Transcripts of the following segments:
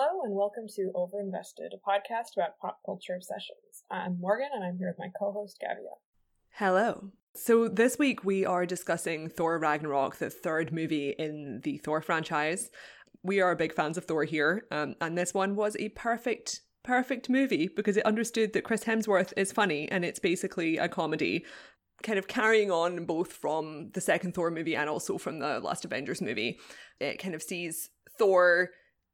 Hello and welcome to Overinvested, a podcast about pop culture obsessions. I'm Morgan and I'm here with my co host Gavia. Hello. So, this week we are discussing Thor Ragnarok, the third movie in the Thor franchise. We are big fans of Thor here, um, and this one was a perfect, perfect movie because it understood that Chris Hemsworth is funny and it's basically a comedy kind of carrying on both from the second Thor movie and also from the last Avengers movie. It kind of sees Thor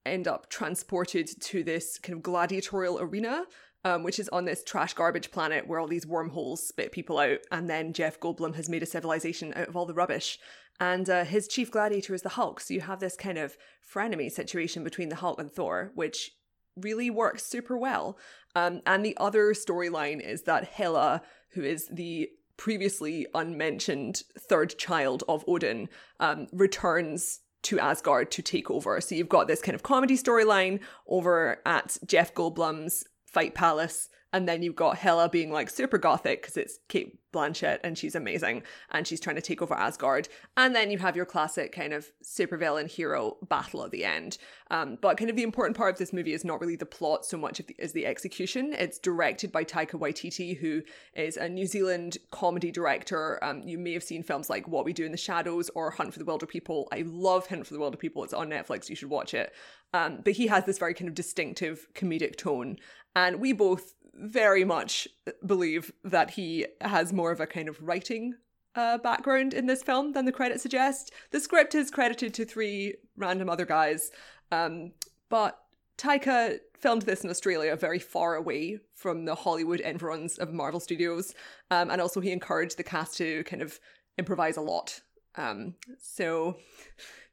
end up transported to this kind of gladiatorial arena, um, which is on this trash garbage planet where all these wormholes spit people out. And then Jeff Goldblum has made a civilization out of all the rubbish. And uh, his chief gladiator is the Hulk. So you have this kind of frenemy situation between the Hulk and Thor, which really works super well. Um, and the other storyline is that Hela, who is the previously unmentioned third child of Odin, um, returns to Asgard to take over. So you've got this kind of comedy storyline over at Jeff Goldblum's Fight Palace, and then you've got Hela being like super gothic because it's Cate Blanchett and she's amazing and she's trying to take over Asgard. And then you have your classic kind of supervillain hero battle at the end. Um, but kind of the important part of this movie is not really the plot so much as the execution. It's directed by Taika Waititi, who is a New Zealand comedy director. Um, you may have seen films like What We Do in the Shadows or Hunt for the Wilderpeople. I love Hunt for the Wilderpeople. It's on Netflix. You should watch it. Um, but he has this very kind of distinctive comedic tone. And we both very much believe that he has more of a kind of writing uh, background in this film than the credits suggest. The script is credited to three random other guys, um, but Taika filmed this in Australia, very far away from the Hollywood environs of Marvel Studios, um, and also he encouraged the cast to kind of improvise a lot. Um, so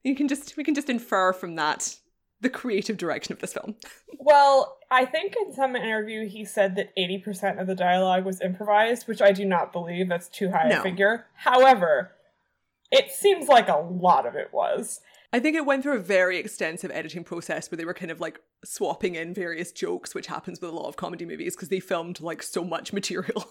you can just we can just infer from that the creative direction of this film. well, I think in some interview he said that 80% of the dialogue was improvised, which I do not believe. That's too high no. a figure. However, it seems like a lot of it was. I think it went through a very extensive editing process where they were kind of like swapping in various jokes, which happens with a lot of comedy movies because they filmed like so much material.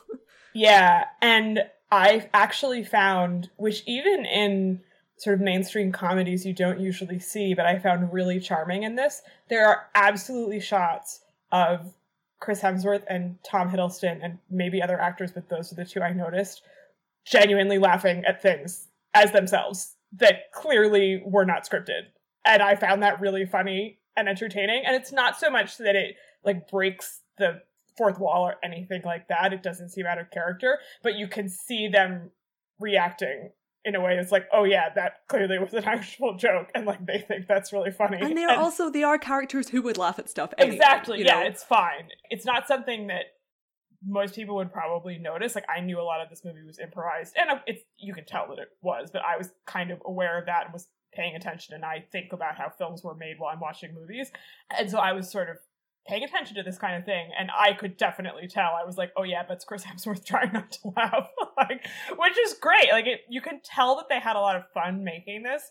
yeah, and I actually found, which even in sort of mainstream comedies you don't usually see, but I found really charming in this. There are absolutely shots of Chris Hemsworth and Tom Hiddleston and maybe other actors, but those are the two I noticed, genuinely laughing at things as themselves that clearly were not scripted. And I found that really funny and entertaining. And it's not so much that it like breaks the fourth wall or anything like that. It doesn't seem out of character, but you can see them reacting in a way it's like oh yeah that clearly was an actual joke. And like they think that's really funny. And they're and also they are characters who would laugh at stuff anyway, exactly. yeah know? it's fine. It's not something that most people would probably notice. Like i knew a lot of this movie was improvised. And uh, it's you can tell that it was but i was kind of aware of that and was paying attention. And i think about how films were made while i'm watching movies. And so i was sort of paying attention to this kind of thing and i could definitely tell. I was like oh yeah but chris hemsworth trying not to laugh. Like which is great. Like it, you can tell that they had a lot of fun making this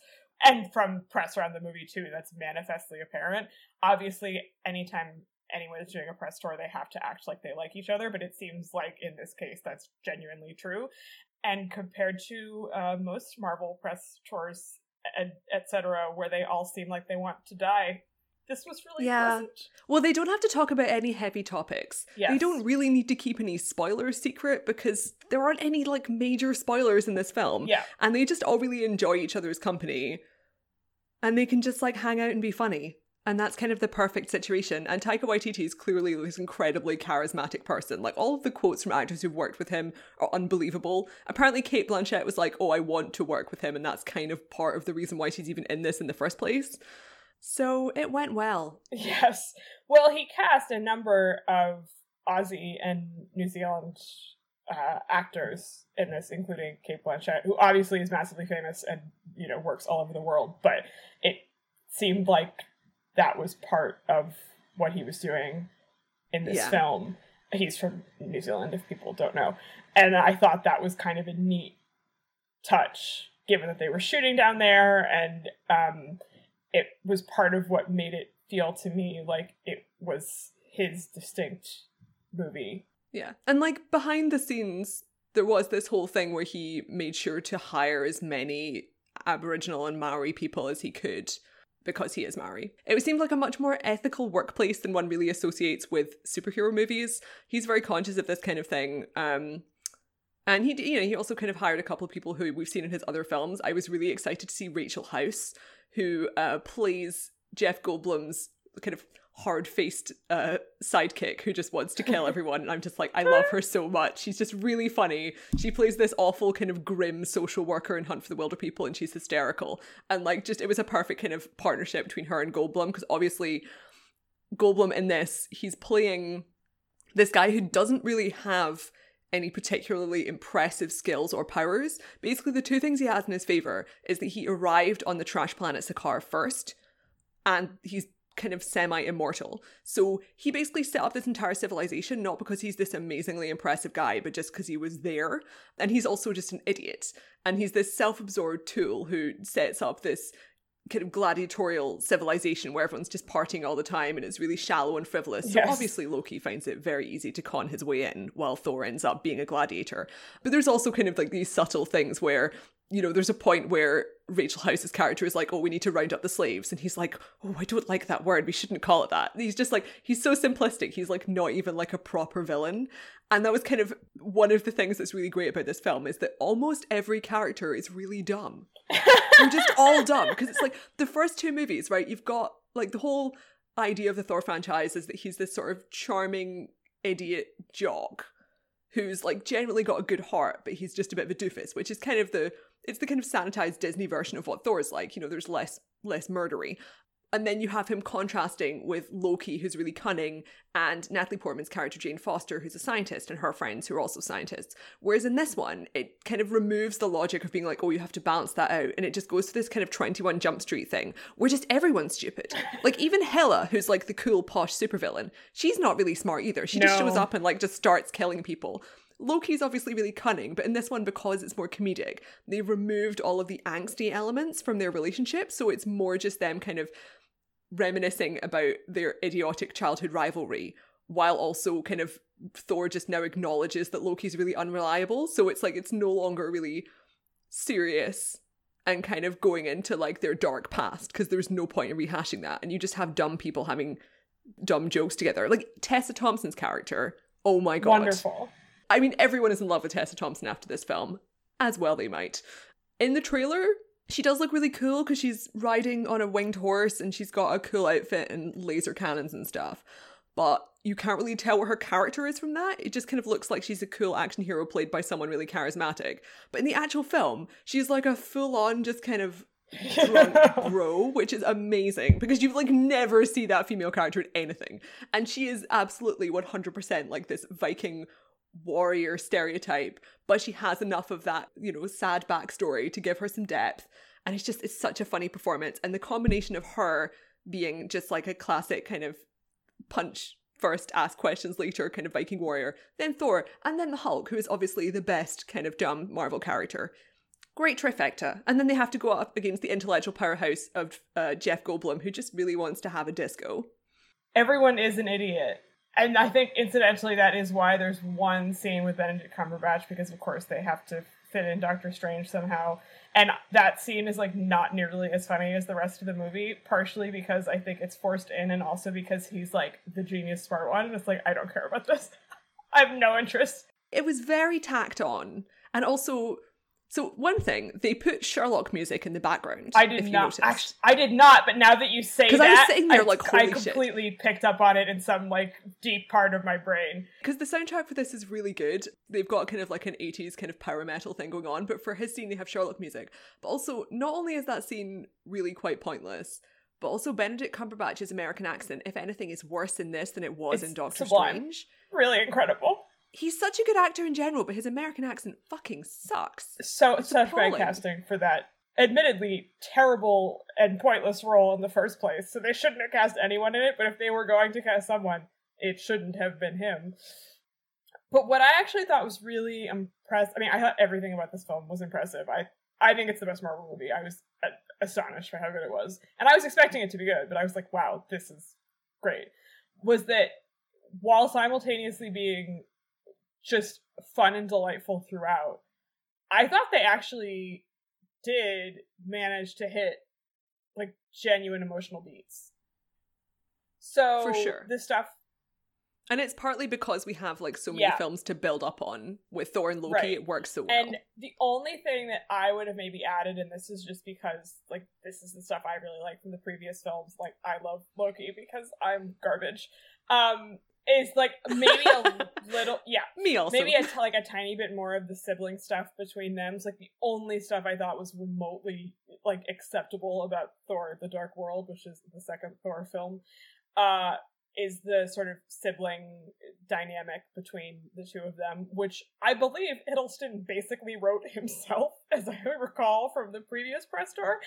and from press around the movie too that's manifestly apparent. Obviously anytime anyone is doing a press tour they have to act like they like each other but it seems like in this case that's genuinely true. And compared to uh, most marvel press tours etc where they all seem like they want to die this was really yeah. Pleasant. Well, they don't have to talk about any heavy topics. Yes. They don't really need to keep any spoilers secret because there aren't any like major spoilers in this film. Yeah. And they just all really enjoy each other's company. And they can just like hang out and be funny. And that's kind of the perfect situation. And Taika Waititi is clearly this incredibly charismatic person. Like all of the quotes from actors who've worked with him are unbelievable. Apparently, Cate Blanchett was like, "Oh, I want to work with him," and that's kind of part of the reason why she's even in this in the first place. So it went well. Yes. Well, he cast a number of Aussie and New Zealand uh, actors in this, including Cate Blanchett, who obviously is massively famous and you know works all over the world. But it seemed like that was part of what he was doing in this yeah. film. He's from New Zealand, if people don't know, and I thought that was kind of a neat touch, given that they were shooting down there and um, it was part of what made it feel to me like it was his distinct movie. Yeah. And like behind the scenes, there was this whole thing where he made sure to hire as many Aboriginal and Maori people as he could because he is Maori. It seemed like a much more ethical workplace than one really associates with superhero movies. He's very conscious of this kind of thing. Um, and he, you know, he also kind of hired a couple of people who we've seen in his other films. I was really excited to see Rachel House, who uh, plays Jeff Goldblum's kind of hard-faced uh, sidekick who just wants to kill everyone and i'm just like i love her so much. She's just really funny. She plays this awful kind of grim social worker in hunt for the Wilderpeople and she's hysterical. And like just it was a perfect kind of partnership between her and goldblum because obviously goldblum in this he's playing this guy who doesn't really have any particularly impressive skills or powers. Basically, the two things he has in his favor is that he arrived on the trash planet Sakaar first, and he's kind of semi immortal. So he basically set up this entire civilization not because he's this amazingly impressive guy, but just because he was there. And he's also just an idiot. And he's this self absorbed tool who sets up this kind of gladiatorial civilization where everyone's just partying all the time and it's really shallow and frivolous. So Yes. obviously Loki finds it very easy to con his way in while Thor ends up being a gladiator. But there's also kind of like these subtle things where you know, there's a point where Rachel House's character is like, "Oh, we need to round up the slaves," and he's like, "Oh, I don't like that word. We shouldn't call it that." And he's just like, he's so simplistic. He's like not even like a proper villain, and that was kind of one of the things that's really great about this film is that almost every character is really dumb. They're just all dumb because it's like the first two movies, right? You've got like the whole idea of the Thor franchise is that he's this sort of charming idiot jock who's like generally got a good heart, but he's just a bit of a doofus, which is kind of the it's the kind of sanitized Disney version of what Thor's like. You know, there's less less murdery. And then you have him contrasting with Loki, who's really cunning, and Natalie Portman's character Jane Foster, who's a scientist, and her friends who are also scientists. Whereas in this one, it kind of removes the logic of being like, oh, you have to balance that out, and it just goes to this kind of 21 Jump Street thing, where just everyone's stupid. like even Hela, who's like the cool posh supervillain, she's not really smart either. She just shows up and like just starts killing people. Loki's obviously really cunning, but in this one, because it's more comedic, they removed all of the angsty elements from their relationship, so it's more just them kind of reminiscing about their idiotic childhood rivalry, while also kind of Thor just now acknowledges that Loki's really unreliable, so it's like it's no longer really serious and kind of going into like their dark past because there's no point in rehashing that, and you just have dumb people having dumb jokes together. Like Tessa Thompson's character, oh my god, Wonderful. I mean, everyone is in love with Tessa Thompson after this film, as well they might. In the trailer, she does look really cool because she's riding on a winged horse and she's got a cool outfit and laser cannons and stuff. But you can't really tell what her character is from that. It just kind of looks like she's a cool action hero played by someone really charismatic. But in the actual film, she's like a full on, just kind of drunk bro, which is amazing because you like never see that female character in anything. And she is absolutely 100% like this Viking warrior stereotype, but she has enough of that, you know, sad backstory to give her some depth. And it's just, it's such a funny performance. And the combination of her being just like a classic kind of punch first, ask questions later kind of Viking warrior, then Thor, and then the Hulk, who is obviously the best kind of dumb Marvel character. Great trifecta. And then they have to go up against the intellectual powerhouse of uh, Jeff Goldblum, who just really wants to have a disco. Everyone is an idiot. And I think incidentally that is why there's one scene with Benedict Cumberbatch because of course they have to fit in Doctor Strange somehow. And that scene is like not nearly as funny as the rest of the movie, partially because I think it's forced in and also because he's like the genius smart one and it's like I don't care about this. I have no interest. It was very tacked on. And also, so one thing, they put Sherlock music in the background. I if did you not actually I did not, but now that you say that I was sitting there like, I holy shit. completely picked up on it in some like deep part of my brain. Because the soundtrack for this is really good. They've got kind of like an 80s kind of power metal thing going on, but for his scene, they have Sherlock music. But also, not only is that scene really quite pointless, but also Benedict Cumberbatch's American accent, if anything, is worse in this than it was It's in Doctor sublime. Strange. Really incredible. He's such a good actor in general, but his American accent fucking sucks. so It's such appalling. casting for that admittedly terrible and pointless role in the first place. So they shouldn't have cast anyone in it but if they were going to cast someone it shouldn't have been him. But what i actually thought was really impressed i mean i thought everything about this film was impressive. I i think it's the best marvel movie. I was astonished by how good it was. And i was expecting it to be good but i was like wow this is great. Was that while simultaneously being just fun and delightful throughout I thought they actually did manage to hit like genuine emotional beats. So For sure. this stuff And it's partly because we have like so many Yeah. films to build up on with Thor and Loki. Right. It works so well. And the only thing that I would have maybe added, and this is just because like this is the stuff I really like from the previous films, like I love Loki because I'm garbage. Um, is like maybe a little yeah. Me also. Maybe a t- like a tiny bit more of the sibling stuff between them. It's like the only stuff I thought was remotely like acceptable about Thor: The Dark World, which is the second Thor film. Uh, is the sort of sibling dynamic between the two of them, which I believe Hiddleston basically wrote himself, as I recall from the previous press tour.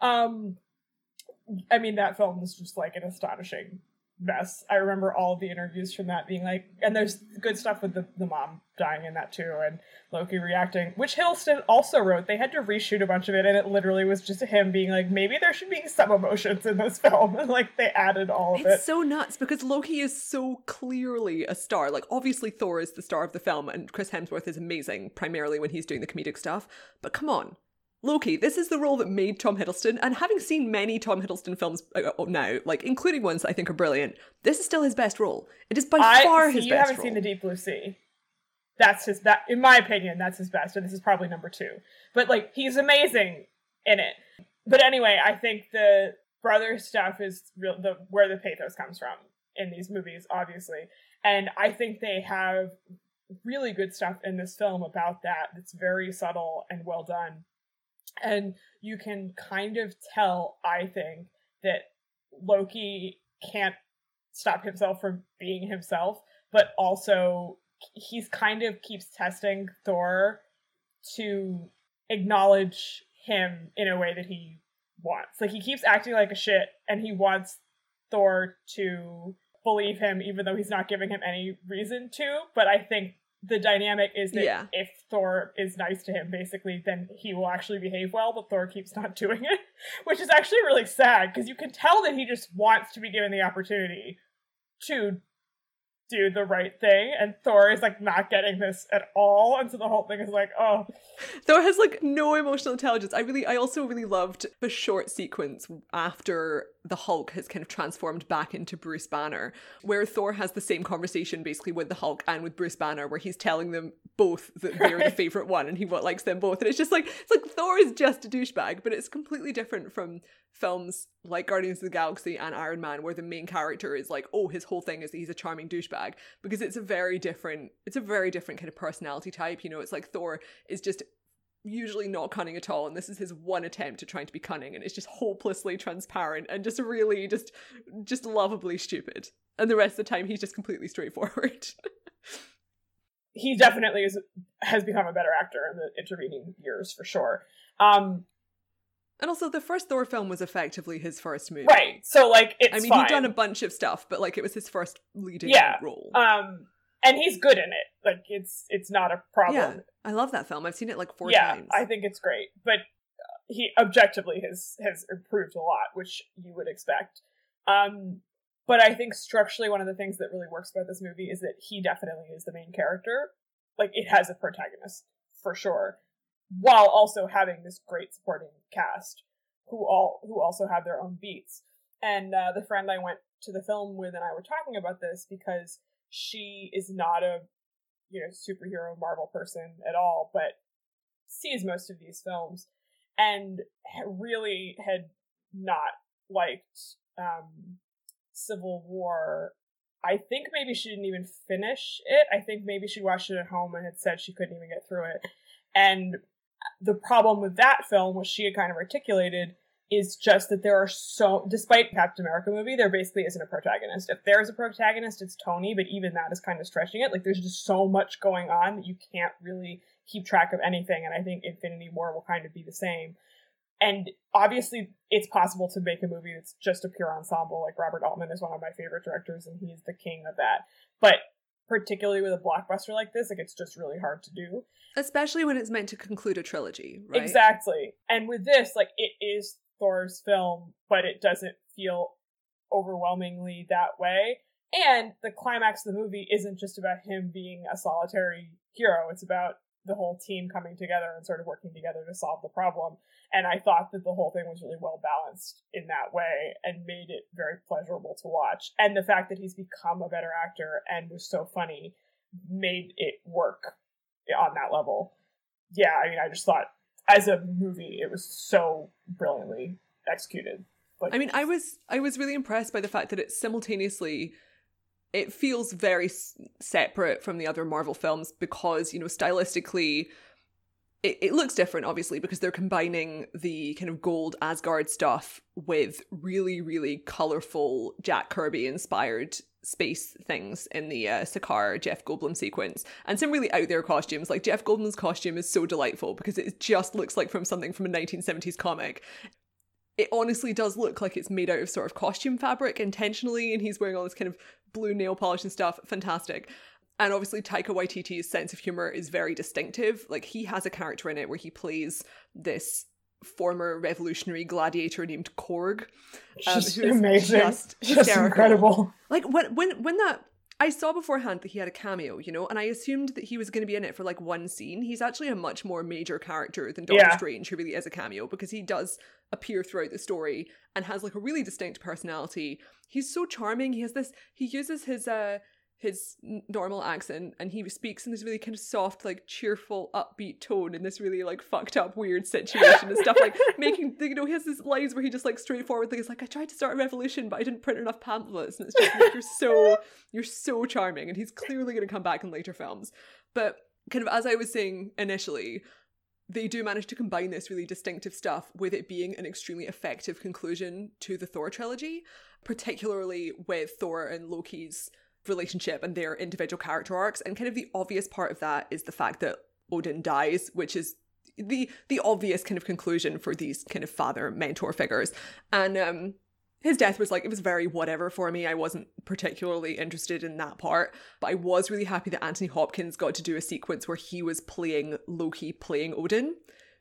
Um, I mean, that film was just like an astonishing mess. I remember all the interviews from that being like, and there's good stuff with the, the mom dying in that too, and Loki reacting, which Hiddleston also wrote. They had to reshoot a bunch of it, and it literally was just him being like, maybe there should be some emotions in this film, and like they added all of It's it. so nuts because Loki is so clearly a star. Like, obviously, Thor is the star of the film, and Chris Hemsworth is amazing, primarily when he's doing the comedic stuff. But come on, Loki, this is the role that made Tom Hiddleston, and having seen many Tom Hiddleston films uh, uh, now, like including ones that I think are brilliant, this is still his best role. It is by I far see, his you best You haven't role. seen the Deep Blue Sea. That's his that in my opinion, that's his best, and this is probably number two. But like he's amazing in it. But anyway, I think the brother stuff is real the where the pathos comes from in these movies, obviously. And I think they have really good stuff in this film about that that's very subtle and well done. And you can kind of tell, I think, that Loki can't stop himself from being himself, but also he's kind of keeps testing Thor to acknowledge him in a way that he wants. Like he keeps acting like a shit and he wants Thor to believe him even though he's not giving him any reason to, but I think the dynamic is that Yeah. if Thor is nice to him, basically, then he will actually behave well, but Thor keeps not doing it, which is actually really sad because you can tell that he just wants to be given the opportunity to do the right thing, and Thor is like not getting this at all, and so the whole thing is like, oh, Thor has like no emotional intelligence. I really, I also really loved the short sequence after the Hulk has kind of transformed back into Bruce Banner, where Thor has the same conversation basically with the Hulk and with Bruce Banner, where he's telling them both that they're the favorite one and he what likes them both, and it's just like it's like Thor is just a douchebag, but it's completely different from films like Guardians of the Galaxy and Iron Man, where the main character is like, oh, his whole thing is that he's a charming douchebag, because it's a very different, it's a very different kind of personality type. You know, it's like Thor is just usually not cunning at all and this is his one attempt at trying to be cunning and it's just hopelessly transparent and just really just just lovably stupid and the rest of the time he's just completely straightforward he definitely is has become a better actor in the intervening years for sure. Um, and also the first thor film was effectively his first movie right, so like it's i mean fine. he'd done a bunch of stuff but like it was his first leading Yeah, role um, and he's good in it. Like it's it's not a problem. yeah i love that film i've seen it like four yeah, times I think it's great, but uh, he objectively has has improved a lot, which you would expect. Um, but I think structurally, one of the things that really works about this movie is that he definitely is the main character. Like it has a protagonist for sure, while also having this great supporting cast who all who also have their own beats. And uh, the friend I went to the film with and I were talking about this because she is not a you know superhero Marvel person at all, but sees most of these films and really had not liked um, Civil War. I think maybe she didn't even finish it. I think maybe she watched it at home and had said she couldn't even get through it. And the problem with that film, which she had kind of articulated, is just that there are so, despite Captain America movie, there basically isn't a protagonist. If there's a protagonist, it's Tony, but even that is kind of stretching it. Like there's just so much going on that you can't really keep track of anything. And I think Infinity War will kind of be the same. And obviously, it's possible to make a movie that's just a pure ensemble. Like Robert Altman is one of my favorite directors, and he's the king of that. But particularly with a blockbuster like this, like it's just really hard to do. especially when it's meant to conclude a trilogy right Exactly. And with this, like it is Thor's film, but it doesn't feel overwhelmingly that way. And the climax of the movie isn't just about him being a solitary hero. It's about the whole team coming together and sort of working together to solve the problem. And I thought that the whole thing was really well balanced in that way and made it very pleasurable to watch. And the fact that he's become a better actor and was so funny made it work on that level. Yeah, I mean, I just thought as a movie, it was so brilliantly executed. Like, I mean, I was I was really impressed by the fact that it simultaneously it feels very s- separate from the other Marvel films because, you know, stylistically, it, it looks different, obviously, because they're combining the kind of gold Asgard stuff with really, really colorful Jack Kirby inspired space things in the uh, Sakaar Jeff Goldblum sequence and some really out there costumes. Like Jeff Goldblum's costume is so delightful because it just looks like from something from a 1970s comic it honestly does look like it's made out of sort of costume fabric intentionally, and he's wearing all this kind of blue nail polish and stuff. Fantastic. And obviously, Taika Waititi's sense of humor is very distinctive. Like, he has a character in it where he plays this former revolutionary gladiator named Korg. Um, is amazing. Just, just incredible. Like, when, when, when that I saw beforehand that he had a cameo, you know, and I assumed that he was going to be in it for like one scene. He's actually a much more major character than Doctor yeah. Strange, who really is a cameo because he does appear throughout the story and has like a really distinct personality. He's so charming. He has this. He uses his uh his normal accent and he speaks in this really kind of soft like cheerful upbeat tone in this really like fucked up weird situation and stuff like making you know he has these lines where he just like straightforwardly is like i tried to start a revolution but i didn't print enough pamphlets and it's just like you're so you're so charming and he's clearly going to come back in later films. But kind of as i was saying initially they do manage to combine this really distinctive stuff with it being an extremely effective conclusion to the Thor trilogy, particularly with Thor and Loki's relationship and their individual character arcs. And kind of the obvious part of that is the fact that Odin dies, which is the the obvious kind of conclusion for these kind of father mentor figures. And um his death was like it was very whatever for me. I wasn't particularly interested in that part, but I was really happy that Anthony Hopkins got to do a sequence where he was playing Loki playing Odin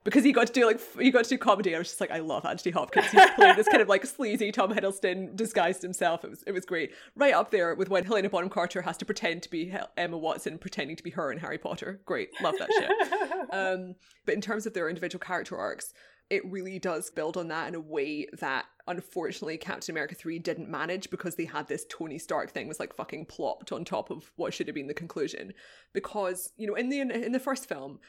because he got to do like he got to do comedy. I was just like, I love Anthony Hopkins. He's playing this kind of like sleazy Tom Hiddleston disguised himself. It was it was great. Right up there with when Helena Bonham Carter has to pretend to be Emma Watson, pretending to be her in Harry Potter. Great, love that shit. um, but in terms of their individual character arcs, it really does build on that in a way that unfortunately Captain America 3 didn't manage because they had this Tony Stark thing was like fucking plopped on top of what should have been the conclusion because you know in the in the first film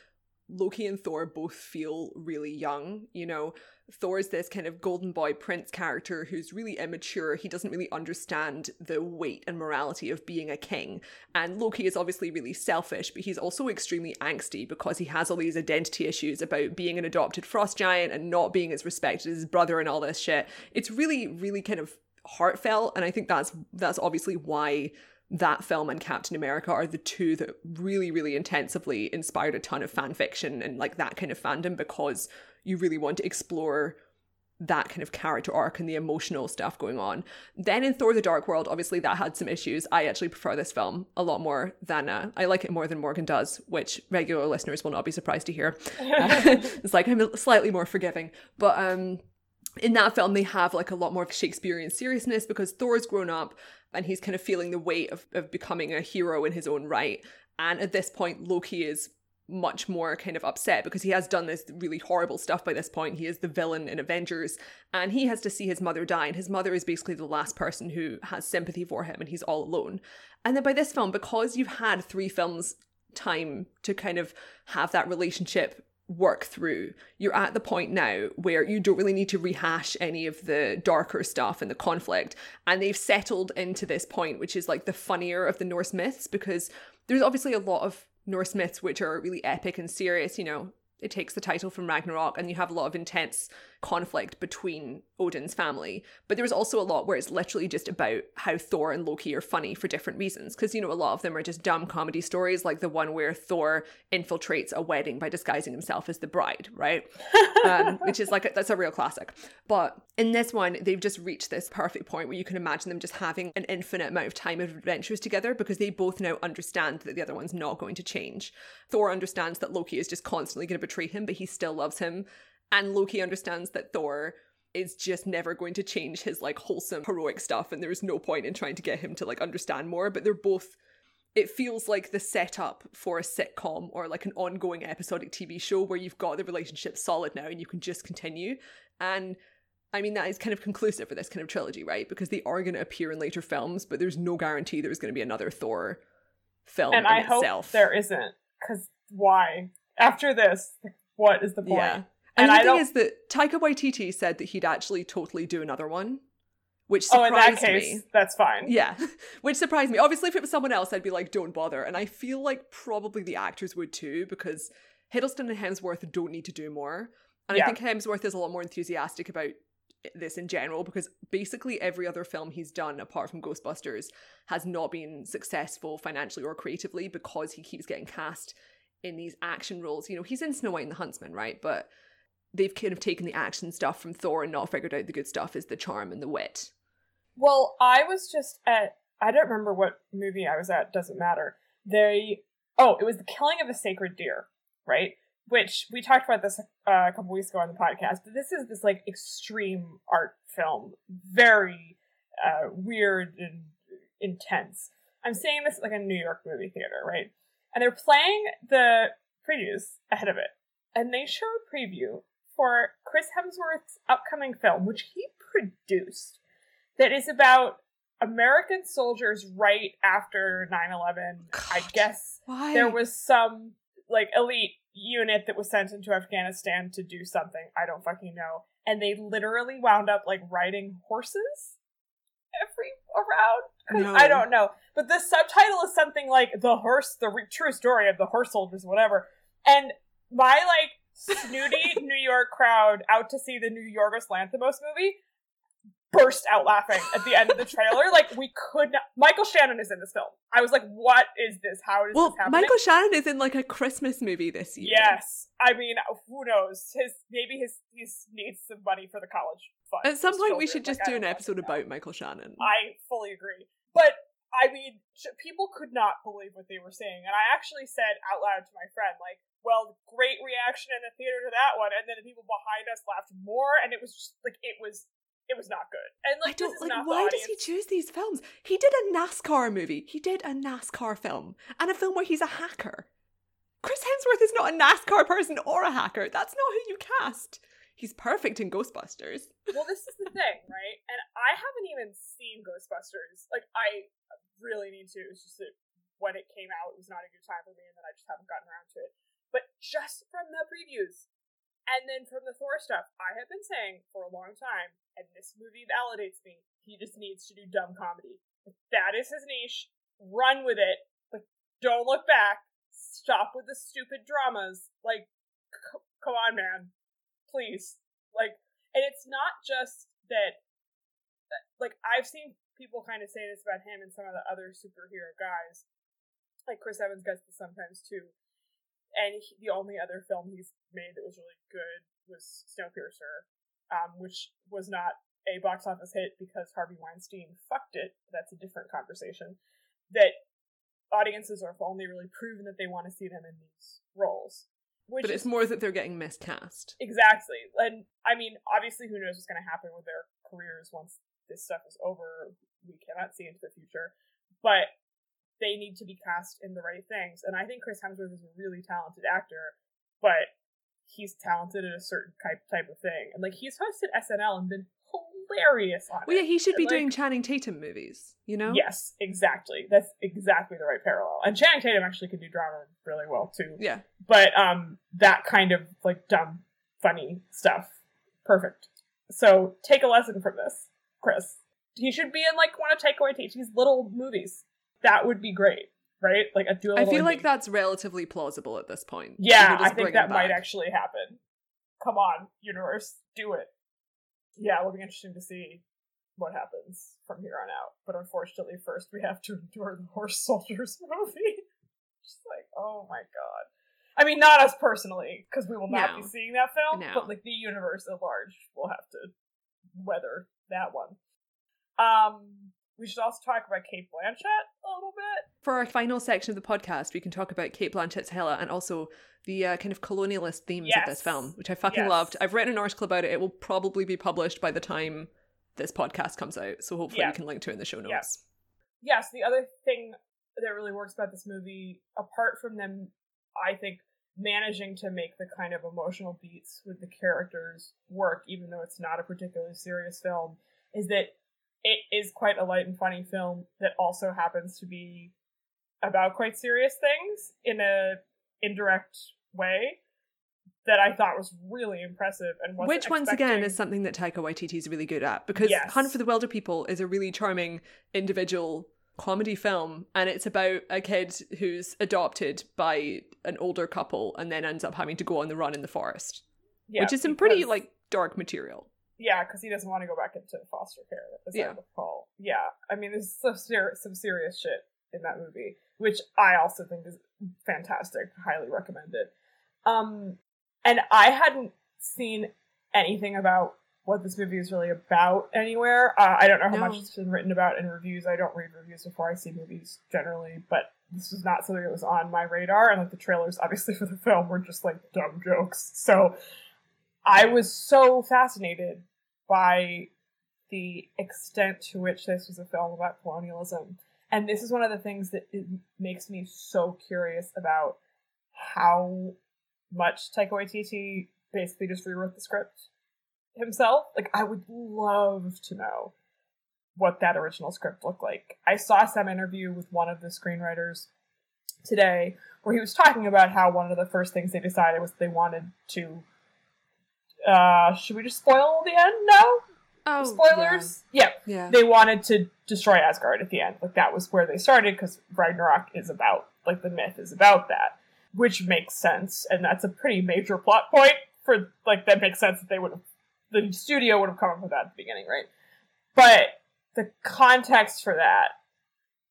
Loki and Thor both feel really young. You know, Thor's this kind of golden boy prince character who's really immature. He doesn't really understand the weight and morality of being a king. And Loki is obviously really selfish, but he's also extremely angsty because he has all these identity issues about being an adopted frost giant and not being as respected as his brother and all this shit. It's really, really kind of heartfelt. And I think that's that's obviously why that film and Captain America are the two that really, really intensively inspired a ton of fan fiction and like that kind of fandom because you really want to explore that kind of character arc and the emotional stuff going on. Then in Thor the Dark World, obviously that had some issues. I actually prefer this film a lot more than uh, I like it more than Morgan does, which regular listeners will not be surprised to hear. Uh, it's like I'm slightly more forgiving. But um in that film they have like a lot more Shakespearean seriousness because Thor's grown up and he's kind of feeling the weight of, of becoming a hero in his own right. And at this point, Loki is much more kind of upset because he has done this really horrible stuff by this point. He is the villain in Avengers and he has to see his mother die. And his mother is basically the last person who has sympathy for him and he's all alone. And then by this film, because you've had three films time to kind of have that relationship work through. You're at the point now where you don't really need to rehash any of the darker stuff and the conflict. And they've settled into this point, which is like the funnier of the Norse myths, because there's obviously a lot of Norse myths which are really epic and serious, you know, it takes the title from Ragnarok, and you have a lot of intense conflict between Odin's family. But there's also a lot where it's literally just about how Thor and Loki are funny for different reasons. Because, you know, a lot of them are just dumb comedy stories, like the one where Thor infiltrates a wedding by disguising himself as the bride, right? um, which is like, a, that's a real classic. But in this one, they've just reached this perfect point where you can imagine them just having an infinite amount of time of adventures together because they both now understand that the other one's not going to change. Thor understands that Loki is just constantly going to betray him, but he still loves him. And Loki understands that Thor is just never going to change his like wholesome heroic stuff and there's no point in trying to get him to like understand more but they're both it feels like the setup for a sitcom or like an ongoing episodic TV show where you've got the relationship solid now and you can just continue. And I mean, that is kind of conclusive for this kind of trilogy, right? Because they are going to appear in later films, but there's no guarantee there's going to be another Thor film. And I itself. hope there isn't. Because why? After this, what is the point? Yeah. And, and the I thing don't... is that Taika Waititi said that he'd actually totally do another one which surprised oh, in that case, me. That's fine. Yeah, which surprised me. Obviously, if it was someone else, I'd be like, "Don't bother." And I feel like probably the actors would too, because Hiddleston and Hemsworth don't need to do more. And yeah. I think Hemsworth is a lot more enthusiastic about this in general because basically every other film he's done apart from Ghostbusters has not been successful financially or creatively because he keeps getting cast in these action roles. You know, he's in Snow White and the Huntsman, right? But they've kind of taken the action stuff from Thor and not figured out the good stuff is the charm and the wit. Well, I was just at I don't remember what movie I was at, doesn't matter. They oh, it was the killing of a sacred deer, right? Which we talked about this uh, a couple weeks ago on the podcast, but this is this like extreme art film, very uh, weird and intense. I'm saying this like a New York movie theater, right? And they're playing the previews ahead of it, and they show a preview for Chris Hemsworth's upcoming film, which he produced that is about American soldiers right after 9/11. I guess why? there was some like elite unit that was sent into Afghanistan to do something. I don't fucking know. And they literally wound up like riding horses every around. No. I don't know. But the subtitle is something like the horse, the re- true story of the horse soldiers, whatever. And my like snooty New York crowd out to see the New Yorgos Lanthimos movie burst out laughing at the end of the trailer. like we could not. Michael Shannon is in this film. I was like, "What is this? How is well, this happening?" Michael Shannon is in like a Christmas movie this year. Yes, I mean, who knows? His maybe his he needs some money for the college fund. At some point, we should just like, do an episode about Michael Shannon. I fully agree, but. I mean, people could not believe what they were saying, and I actually said out loud to my friend, like, "Well, great reaction in the theater to that one," and then the people behind us laughed more, and it was just like it was it was not good. And like, I don't like. Why does he choose these films? He did a NASCAR movie. He did a NASCAR film and a film where he's a hacker. Chris Hemsworth is not a NASCAR person or a hacker. That's not who you cast. He's perfect in Ghostbusters. well, this is the thing, right? And I haven't even seen Ghostbusters. Like, I really need to. It's just that when it came out, it was not a good time for me, and then I just haven't gotten around to it. But just from the previews, and then from the Thor stuff, I have been saying for a long time, and this movie validates me, he just needs to do dumb comedy. That is his niche, run with it. Like, don't look back. Stop with the stupid dramas. Like, c- come on, man. Please. Like, and it's not just that, like, I've seen people kind of say this about him and some of the other superhero guys. Like, Chris Evans gets this sometimes too and he, the only other film he's made that was really good was Snowpiercer, um, which was not a box office hit because Harvey Weinstein fucked it. That's a different conversation. That audiences are only really proven that they want to see them in these roles. But it's is, more that they're getting miscast. Exactly. And I mean, obviously, who knows what's going to happen with their careers once this stuff is over. We cannot see into the future. But they need to be cast in the right things. And I think Chris Hemsworth is a really talented actor, but he's talented in a certain type type of thing. And like he's hosted SNL and been hilarious on well, it. yeah, he should and, be like, doing Channing Tatum movies, you know? Yes, exactly. That's exactly the right parallel. And Channing Tatum actually can do drama really well too. Yeah. But um that kind of like dumb, funny stuff. Perfect. So take a lesson from this, Chris. He should be in like one of Taika Waititi's little movies that would be great, right? Like a dual. I feel like that's relatively plausible at this point. Yeah, I think that might actually happen. Come on, universe, do it. Yeah, it'll be interesting to see what happens from here on out. But unfortunately, first we have to endure the Horse Soldiers movie. Just like, oh my god. I mean, not us personally, because we will not no. be seeing that film, no. but like the universe at large will have to weather that one. Um, we should also talk about Cate Blanchett a little bit. For our final section of the podcast, we can talk about Cate Blanchett's Hela and also the uh, kind of colonialist themes yes. of this film, which I fucking yes. loved. I've written an article about it. It will probably be published by the time this podcast comes out, so hopefully yeah. we can link to it in the show notes. Yes. Yes, the other thing that really works about this movie, apart from them, I think managing to make the kind of emotional beats with the characters work, even though it's not a particularly serious film, is that it is quite a light and funny film that also happens to be about quite serious things in a indirect way that I thought was really impressive and which once again is something that Taika Waititi is really good at because yes. Hunt for the Wilder People is a really charming individual comedy film and it's about a kid who's adopted by an older couple and then ends up having to go on the run in the forest yeah, which is some pretty like dark material yeah because he doesn't want to go back into foster care as yeah. I recall yeah I mean there's some, ser- some serious shit in that movie which I also think is fantastic highly recommended um and I hadn't seen anything about what this movie is really about anywhere. Uh, I don't know how no. much it's been written about in reviews. I don't read reviews before I see movies generally, but this was not something that was on my radar. And like the trailers, obviously for the film, were just like dumb jokes. So I was so fascinated by the extent to which this was a film about colonialism. And this is one of the things that makes me so curious about how much Taika Waititi basically just rewrote the script himself. Like, I would love to know what that original script looked like. I saw some interview with one of the screenwriters today where he was talking about how one of the first things they decided was they wanted to. Uh, should we just spoil the end now? Oh, spoilers. Yeah. yeah. yeah. They wanted to destroy Asgard at the end. Like that was where they started because Ragnarok is about like the myth is about that which makes sense, and that's a pretty major plot point for like that makes sense that they would have the studio would have come up with that at the beginning, right? But the context for that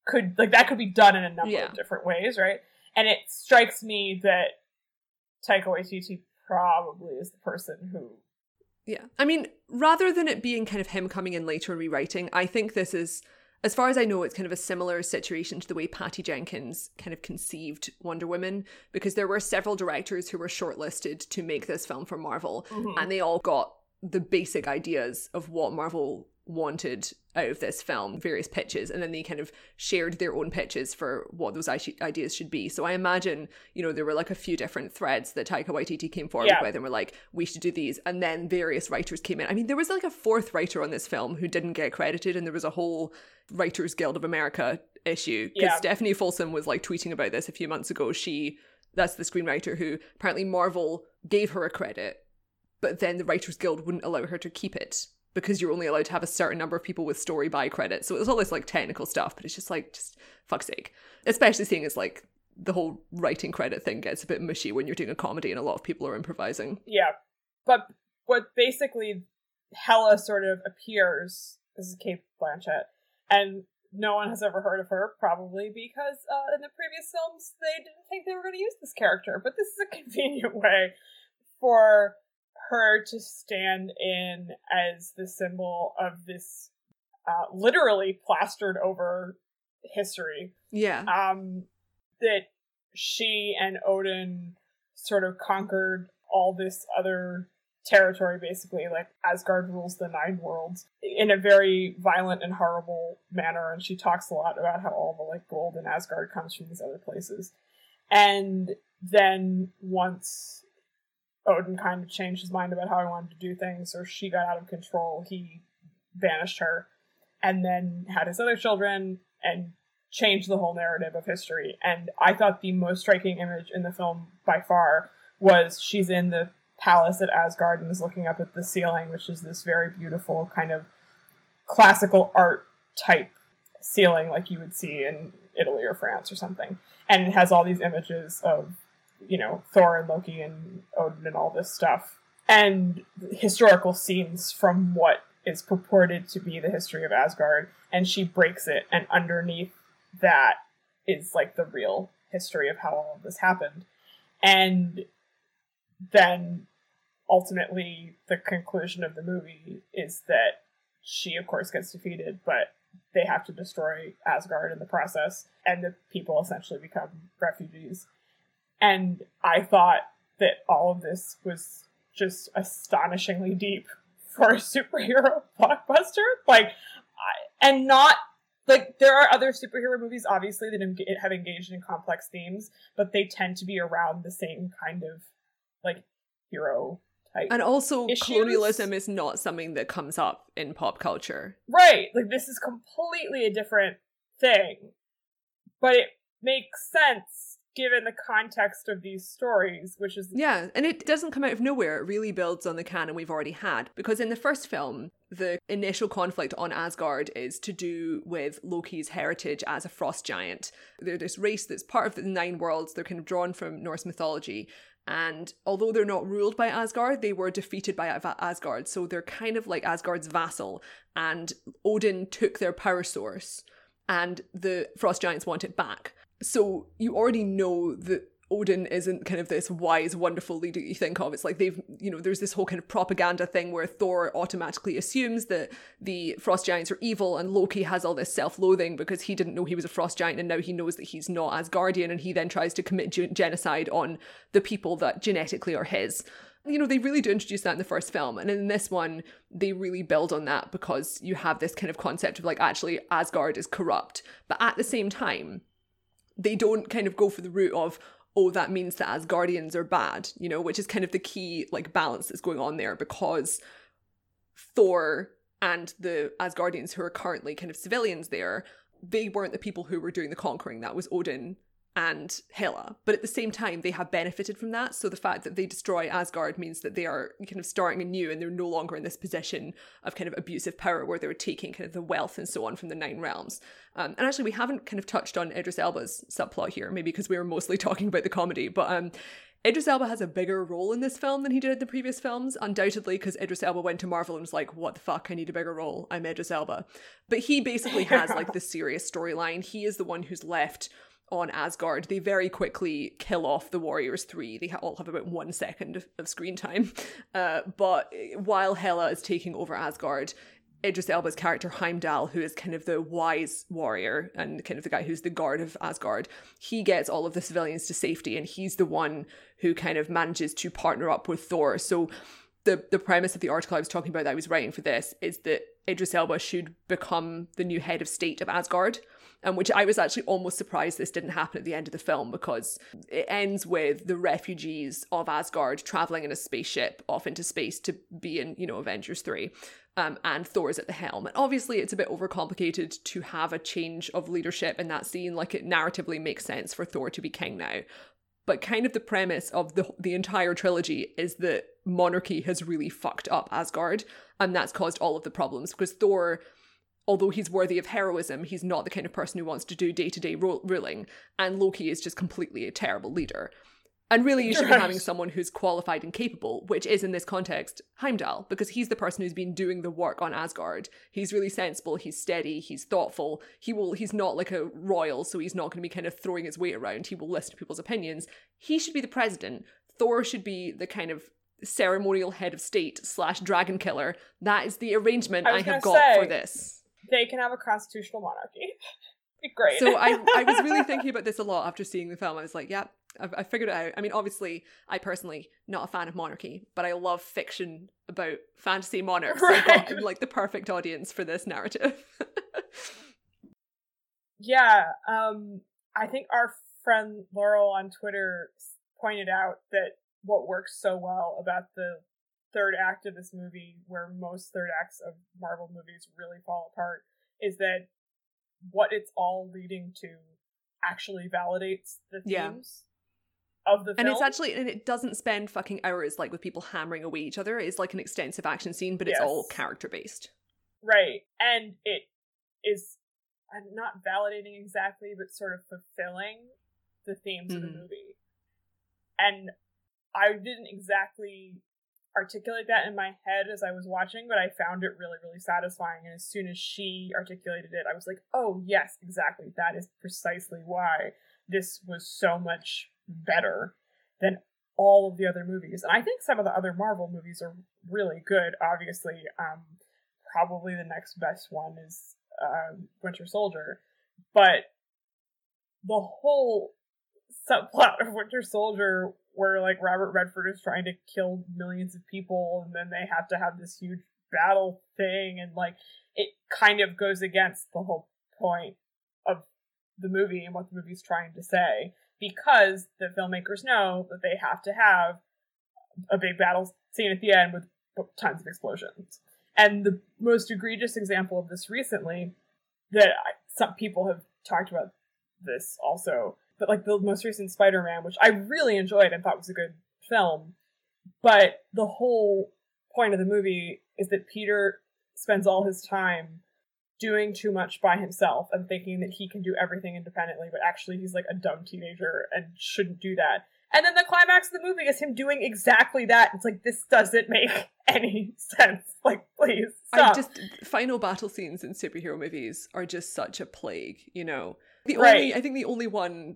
could like that could be done in a number yeah. of different ways, right? And it strikes me that Taika Waititi probably is the person who yeah. I mean, rather than it being kind of him coming in later and rewriting, I think this is as far as I know, it's kind of a similar situation to the way Patty Jenkins kind of conceived Wonder Woman, because there were several directors who were shortlisted to make this film for Marvel, mm-hmm. and they all got the basic ideas of what Marvel wanted out of this film, various pitches, and then they kind of shared their own pitches for what those ideas should be. So I imagine, you know, there were like a few different threads that Taika Waititi came forward yeah. with and were like, we should do these. And then various writers came in. I mean, there was like a fourth writer on this film who didn't get credited, and there was a whole Writers Guild of America issue. Because yeah. Stephanie Folsom was like tweeting about this a few months ago. She, that's the screenwriter who apparently Marvel gave her a credit, but then the Writers Guild wouldn't allow her to keep it because you're only allowed to have a certain number of people with story by credit. So it was all this like technical stuff, but it's just like just fuck's sake. Especially seeing as like the whole writing credit thing gets a bit mushy when you're doing a comedy and a lot of people are improvising. Yeah. But what basically Hela sort of appears this is Cate Blanchett, and no one has ever heard of her, probably because uh, in the previous films they didn't think they were going to use this character. But this is a convenient way for her to stand in as the symbol of this uh, literally plastered over history. Yeah. Um, that she and Odin sort of conquered all this other territory, basically. Like Asgard rules the nine worlds in a very violent and horrible manner. And she talks a lot about how all the like gold in Asgard comes from these other places. And then once Odin kind of changed his mind about how he wanted to do things, or she got out of control. He banished her, and then had his other children, and changed the whole narrative of history. And I thought the most striking image in the film by far was she's in the palace at Asgard and is looking up at the ceiling, which is this very beautiful kind of classical art type ceiling like you would see in Italy or France or something. And it has all these images of you know, Thor and Loki and Odin and all this stuff, and historical scenes from what is purported to be the history of Asgard, and she breaks it, and underneath that is like the real history of how all of this happened. And then ultimately, the conclusion of the movie is that she, of course, gets defeated, but they have to destroy Asgard in the process, and the people essentially become refugees. And I thought that all of this was just astonishingly deep for a superhero blockbuster. Like, I, and not like there are other superhero movies obviously that have engaged in complex themes but they tend to be around the same kind of like hero type and also issues. colonialism is not something that comes up in pop culture right like this is completely a different thing but it makes sense given the context of these stories, which is yeah, and it doesn't come out of nowhere. It really builds on the canon we've already had because in the first film, the initial conflict on Asgard is to do with Loki's heritage as a frost giant. They're this race that's part of the Nine Worlds. They're kind of drawn from Norse mythology. And although they're not ruled by Asgard, they were defeated by Asgard. So they're kind of like Asgard's vassal. And Odin took their power source, and the Frost Giants want it back. So you already know that Odin isn't kind of this wise, wonderful leader you think of. It's like they've, you know, there's this whole kind of propaganda thing where Thor automatically assumes that the frost giants are evil, and Loki has all this self loathing because he didn't know he was a frost giant, and now he knows that he's not Asgardian, and he then tries to commit ge- genocide on the people that genetically are his. You know, they really do introduce that in the first film. And in this one, they really build on that because you have this kind of concept of like, actually, Asgard is corrupt. But at the same time, they don't kind of go for the route of oh that means that asgardians are bad you know which is kind of the key like balance that's going on there because thor and the asgardians who are currently kind of civilians there they weren't the people who were doing the conquering. That was odin and Hela. But at the same time, they have benefited from that. So the fact that they destroy Asgard means that they are kind of starting anew and they're no longer in this position of kind of abusive power where they're taking kind of the wealth and so on from the Nine Realms. Um, and actually, we haven't kind of touched on Idris Elba's subplot here, maybe because we were mostly talking about the comedy. But um, Idris Elba has a bigger role in this film than he did in the previous films, undoubtedly because Idris Elba went to Marvel and was like, what the fuck, I need a bigger role. I'm Idris Elba. But he basically has like the serious storyline. He is the one who's left on Asgard, they very quickly kill off the Warriors 3. They all have about one second of, screen time. Uh, but while Hela is taking over Asgard, Idris Elba's character Heimdall, who is kind of the wise warrior and kind of the guy who's the guard of Asgard, he gets all of the civilians to safety and he's the one who kind of manages to partner up with Thor. So the the premise of the article I was talking about that I was writing for this is that Idris Elba should become the new head of state of Asgard and which I was actually almost surprised this didn't happen at the end of the film because it ends with the refugees of Asgard traveling in a spaceship off into space to be in, you know, Avengers 3. Um, and Thor's at the helm. And obviously, it's a bit overcomplicated to have a change of leadership in that scene. Like, it narratively makes sense for Thor to be king now. But kind of the premise of the the entire trilogy is that monarchy has really fucked up Asgard, and that's caused all of the problems because Thor although he's worthy of heroism, he's not the kind of person who wants to do day to day ruling. And Loki is just completely a terrible leader. And really, you should be having someone who's qualified and capable, which is in this context Heimdall, because he's the person who's been doing the work on Asgard. He's really sensible, he's steady, he's thoughtful. He will he's not like a royal, so he's not going to be kind of throwing his weight around. He will listen to people's opinions. He should be the president. Thor should be the kind of ceremonial head of state slash dragon killer. That is the arrangement I, I have got say, for this they can have a constitutional monarchy. Great. So I, I was really thinking about this a lot after seeing the film. I was like, yeah, I, I figured it out. I mean, obviously, I personally not a fan of monarchy, but I love fiction about fantasy monarchs. Right. I got like the perfect audience for this narrative. yeah, um, I think our friend Laurel on Twitter pointed out that what works so well about the third act of this movie, where most third acts of Marvel movies really fall apart, is that what it's all leading to actually validates the themes yeah. of the film. And it's actually and it doesn't spend fucking hours like with people hammering away each other. It's like an extensive action scene, but it's yes. all character based. Right. And it is not validating exactly, but sort of fulfilling the themes mm-hmm. of the mm-hmm. movie. And I didn't exactly articulate that in my head as I was watching, but I found it really, really satisfying. And as soon as she articulated it, I was like, oh, yes, exactly. That is precisely why this was so much better than all of the other movies. And I think some of the other Marvel movies are really good. Obviously, um, probably the next best one is uh, Winter Soldier. But the whole subplot of Winter Soldier where like Robert Redford is trying to kill millions of people and then they have to have this huge battle thing and like it kind of goes against the whole point of the movie and what the movie's trying to say because the filmmakers know that they have to have a big battle scene at the end with tons of explosions. And the most egregious example of this recently that I, some people have talked about this also, but like the most recent Spider-Man, which I really enjoyed and thought was a good film, but the whole point of the movie is that Peter spends all his time doing too much by himself and thinking that he can do everything independently, but actually he's like a dumb teenager and shouldn't do that. And then the climax of the movie is him doing exactly that. It's like this doesn't make any sense. Like, please. Stop. I just final battle scenes in superhero movies are just such a plague, you know. The Right. only I think the only one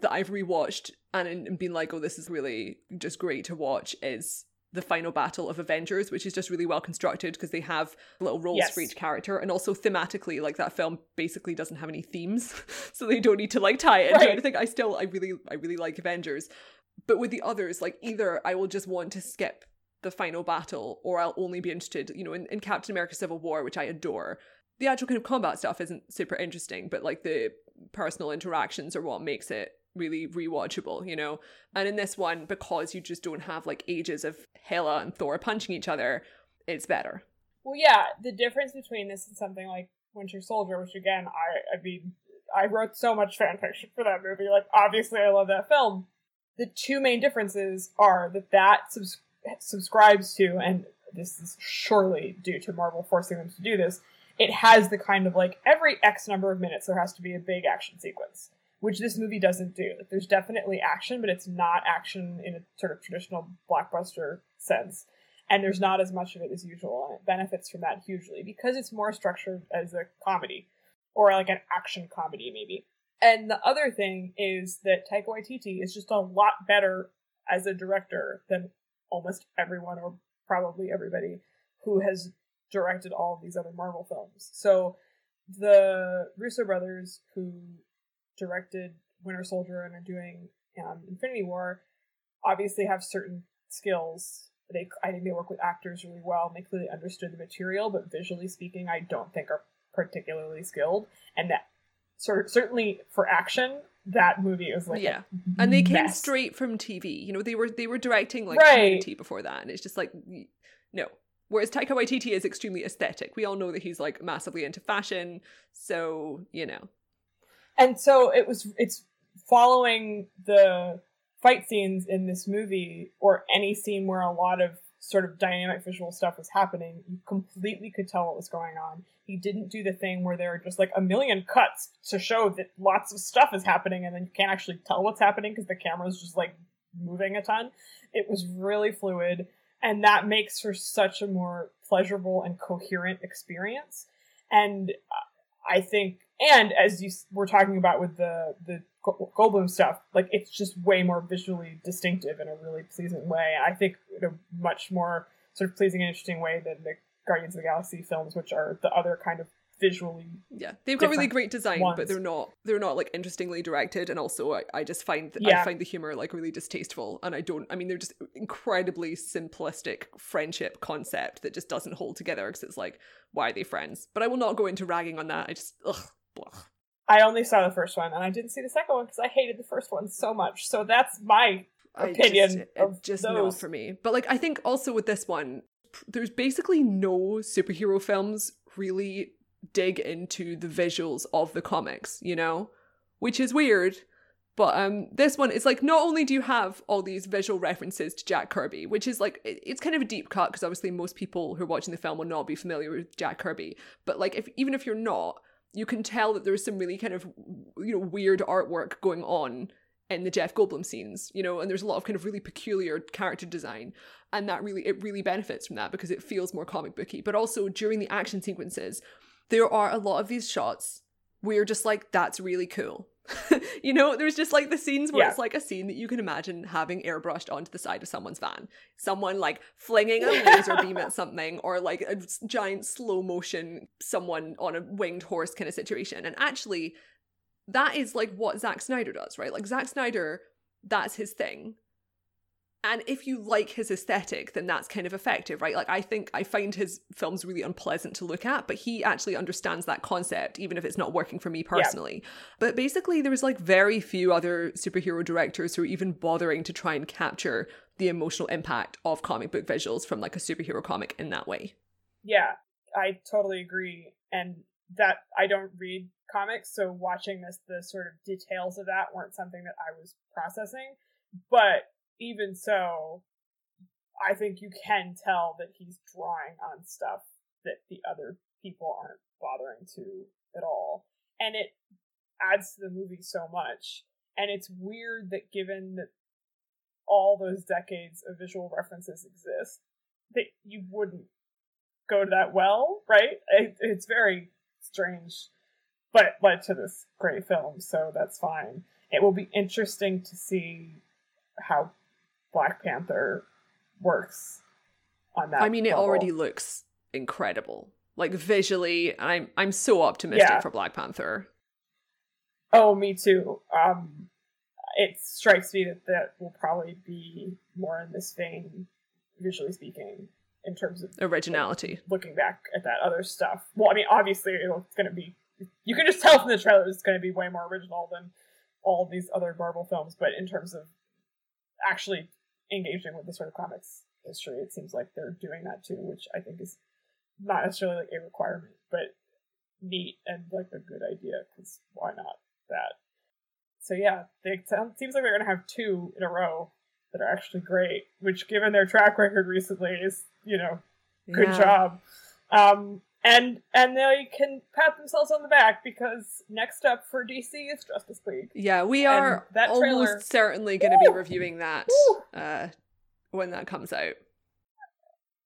that I've rewatched and, and been like, oh, this is really just great to watch is the final battle of Avengers, which is just really well constructed because they have little roles Yes. for each character, and also thematically, like that film basically doesn't have any themes, so they don't need to like tie it into Right. anything. I still, I really, I really like Avengers, but with the others, like either I will just want to skip the final battle, or I'll only be interested, you know, in, in Captain America: Civil War, which I adore. The actual kind of combat stuff isn't super interesting, but like the personal interactions are what makes it really rewatchable, you know. And in this one, because you just don't have like ages of Hela and Thor punching each other, it's better. Well, yeah, the difference between this and something like Winter Soldier, which again, I, I mean, I wrote so much fan fiction for that movie. Like, obviously, I love that film. The two main differences are that that subs- subscribes to, and this is surely due to Marvel forcing them to do this. It has the kind of like every X number of minutes there has to be a big action sequence, which this movie doesn't do. Like, there's definitely action, but it's not action in a sort of traditional blockbuster sense and there's not as much of it as usual, and it benefits from that hugely because it's more structured as a comedy or like an action comedy, maybe. And the other thing is that Taika Waititi is just a lot better as a director than almost everyone, or probably everybody, who has directed all of these other Marvel films. So the Russo brothers, who directed Winter Soldier and are doing um, Infinity War, obviously have certain skills they I think they work with actors really well and they clearly understood the material, but visually speaking, I don't think are particularly skilled. And that cer- certainly for action, that movie is like yeah, and they came mess. straight from TV. You know, they were they were directing like Right. Before that, and it's just like no. Whereas Taika Waititi is extremely aesthetic. We all know that he's like massively into fashion, so you know. And so it was it's following the fight scenes in this movie or any scene where a lot of sort of dynamic visual stuff was happening you completely could tell what was going on. He didn't do the thing where there are just like a million cuts to show that lots of stuff is happening and then you can't actually tell what's happening because the camera's just like moving a ton. It was really fluid and that makes for such a more pleasurable and coherent experience. And I think, and as you were talking about with the the Goldblum stuff, like it's just way more visually distinctive in a really pleasing way. I think in a much more sort of pleasing and interesting way than the Guardians of the Galaxy films, which are the other kind of visually. Yeah, they've got really great design, ones. but they're not they're not like interestingly directed. And also, I, I just find that I find the humor like really distasteful, and I don't. I mean, they're just incredibly simplistic friendship concept that just doesn't hold together because it's like, why are they friends? But I will not go into ragging on that. I just ugh. Blah. I only saw the first one, and I didn't see the second one because I hated the first one so much. So that's my I Opinion just, it- of just not those. for me. But like, I think also with this one, there's basically no superhero films really dig into the visuals of the comics, you know, which is weird. But um, this one is like not only do you have all these visual references to Jack Kirby, which is like it's kind of a deep cut because obviously most people who are watching the film will not be familiar with Jack Kirby. But like, if even if you're not, you can tell that there's some really kind of you know weird artwork going on in the Jeff Goldblum scenes, you know, and there's a lot of kind of really peculiar character design, and that really it really benefits from that because it feels more comic booky. But also during the action sequences, there are a lot of these shots where you're just like, that's really cool. you know, there's just like the scenes where Yeah. it's like a scene that you can imagine having airbrushed onto the side of someone's van. Someone like flinging a laser beam at something, or like a giant slow motion, someone on a winged horse kind of situation. And actually, that is like what Zack Snyder does, right? Like Zack Snyder, that's his thing. And if you like his aesthetic, then that's kind of effective, right? Like, I think I find his films really unpleasant to look at, but he actually understands that concept, even if it's not working for me personally. Yeah. But basically, there's like very few other superhero directors who are even bothering to try and capture the emotional impact of comic book visuals from like a superhero comic in that way. Yeah, I totally agree. And that I don't read comics, so watching this, the sort of details of that weren't something that I was processing. But even so, I think you can tell that he's drawing on stuff that the other people aren't bothering to at all. And it adds to the movie so much. And it's weird that given that all those decades of visual references exist, that you wouldn't go to that well, right? It, it's very strange, but led to this great film, so that's fine. It will be interesting to see how Black Panther works on that. I mean, level. it already looks incredible. Like visually, I'm I'm so optimistic yeah. for Black Panther. Oh, me too. Um, it strikes me that that will probably be more in this vein, visually speaking, in terms of originality. Like, looking back at that other stuff. Well, I mean, obviously, it's going to be. You can just tell from the trailer it's going to be way more original than all these other Marvel films. But in terms of actually engaging with the sort of comics history. It seems like they're doing that too, which I think is not necessarily like a requirement, but neat and like a good idea because why not that? So yeah, they sound, seems like they're gonna have two in a row that are actually great, which given their track record recently is you know good yeah. job. Um, and and they can pat themselves on the back because next up for DC is Justice League. Yeah, we are that almost trailer, certainly going to be reviewing that uh, when that comes out.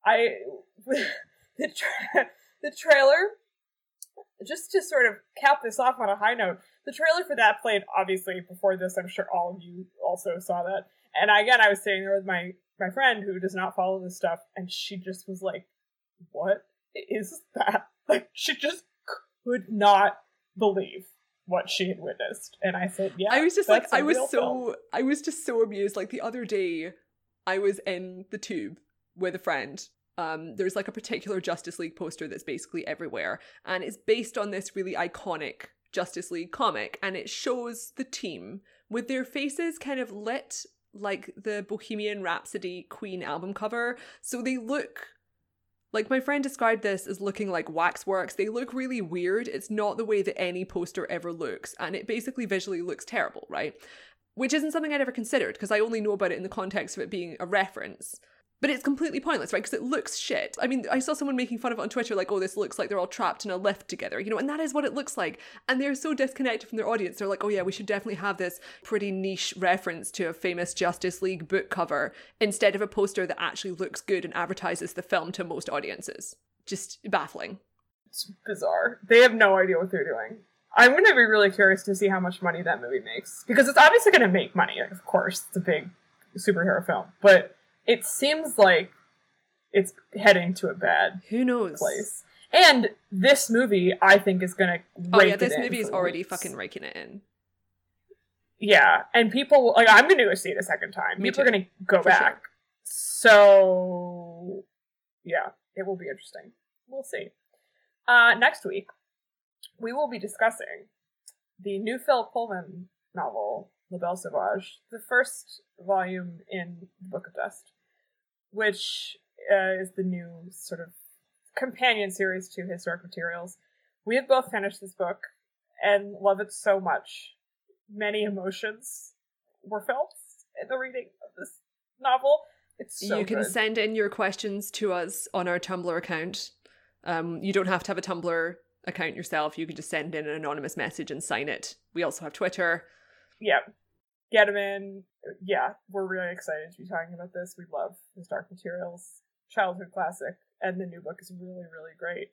I the tra- the trailer just to sort of cap this off on a high note. The trailer for that played obviously before this. I'm sure all of you also saw that. And again, I was sitting there with my my friend who does not follow this stuff, and she just was like, "What?" Is that like she just could not believe what she had witnessed. And I said, Yeah. I was just like I was so film. I was just so amused. Like the other day I was in the tube with a friend. Um, there's like a particular Justice League poster that's basically everywhere, and it's based on this really iconic Justice League comic, and it shows the team with their faces kind of lit like the Bohemian Rhapsody Queen album cover. So they look like my friend described this as looking like waxworks. They look really weird. It's not the way that any poster ever looks, and it basically visually looks terrible, right? Which isn't something I'd ever considered because I only know about it in the context of it being a reference. But it's completely pointless, right? Because it looks shit. I mean, I saw someone making fun of it on Twitter, like, oh, this looks like they're all trapped in a lift together, you know, and that is what it looks like. And they're so disconnected from their audience. They're like, oh, yeah, we should definitely have this pretty niche reference to a famous Justice League book cover instead of a poster that actually looks good and advertises the film to most audiences. Just baffling. It's bizarre. They have no idea what they're doing. I'm going to be really curious to see how much money that movie makes because it's obviously going to make money. Of course, it's a big superhero film, but it seems like it's heading to a bad who knows place. And this movie, I think, is gonna. Oh yeah, this movie is already weeks. fucking raking it in. Yeah, and people like I'm gonna go see it a second time. Me people too. are gonna go For back. Sure. So yeah, it will be interesting. We'll see. Uh, next week, we will be discussing the new Phil Pullman novel, La Belle Sauvage, the first volume in the Book of Dust which uh, is the new sort of companion series to His Dark Materials. We have both finished this book and love it so much. Many emotions were felt in the reading of this novel. It's so You can good. send in your questions to us on our Tumblr account. Um, you don't have to have a Tumblr account yourself. You can just send in an anonymous message and sign it. We also have Twitter. Yeah. Get them in yeah, we're really excited to be talking about this. We love His Dark Materials childhood classic, and the new book is really, really great.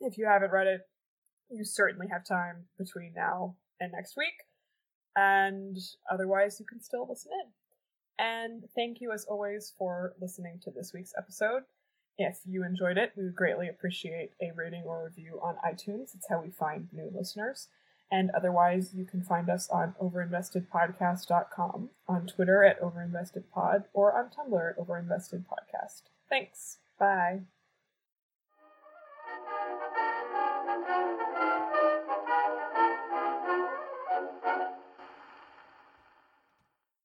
If you haven't read it, you certainly have time between now and next week. And otherwise, you can still listen in. And thank you, as always, for listening to this week's episode. If you enjoyed it, we would greatly appreciate a rating or review on iTunes. It's how we find new listeners. And otherwise, you can find us on overinvestedpodcast.com, on Twitter at overinvestedpod, or on Tumblr at overinvestedpodcast. Thanks. Bye.